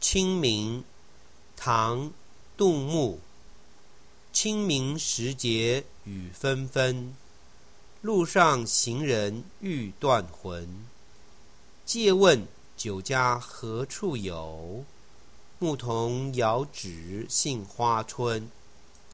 清明唐杜牧清明时节雨纷纷路上行人欲断魂。借问酒家何处有？牧童遥指杏花村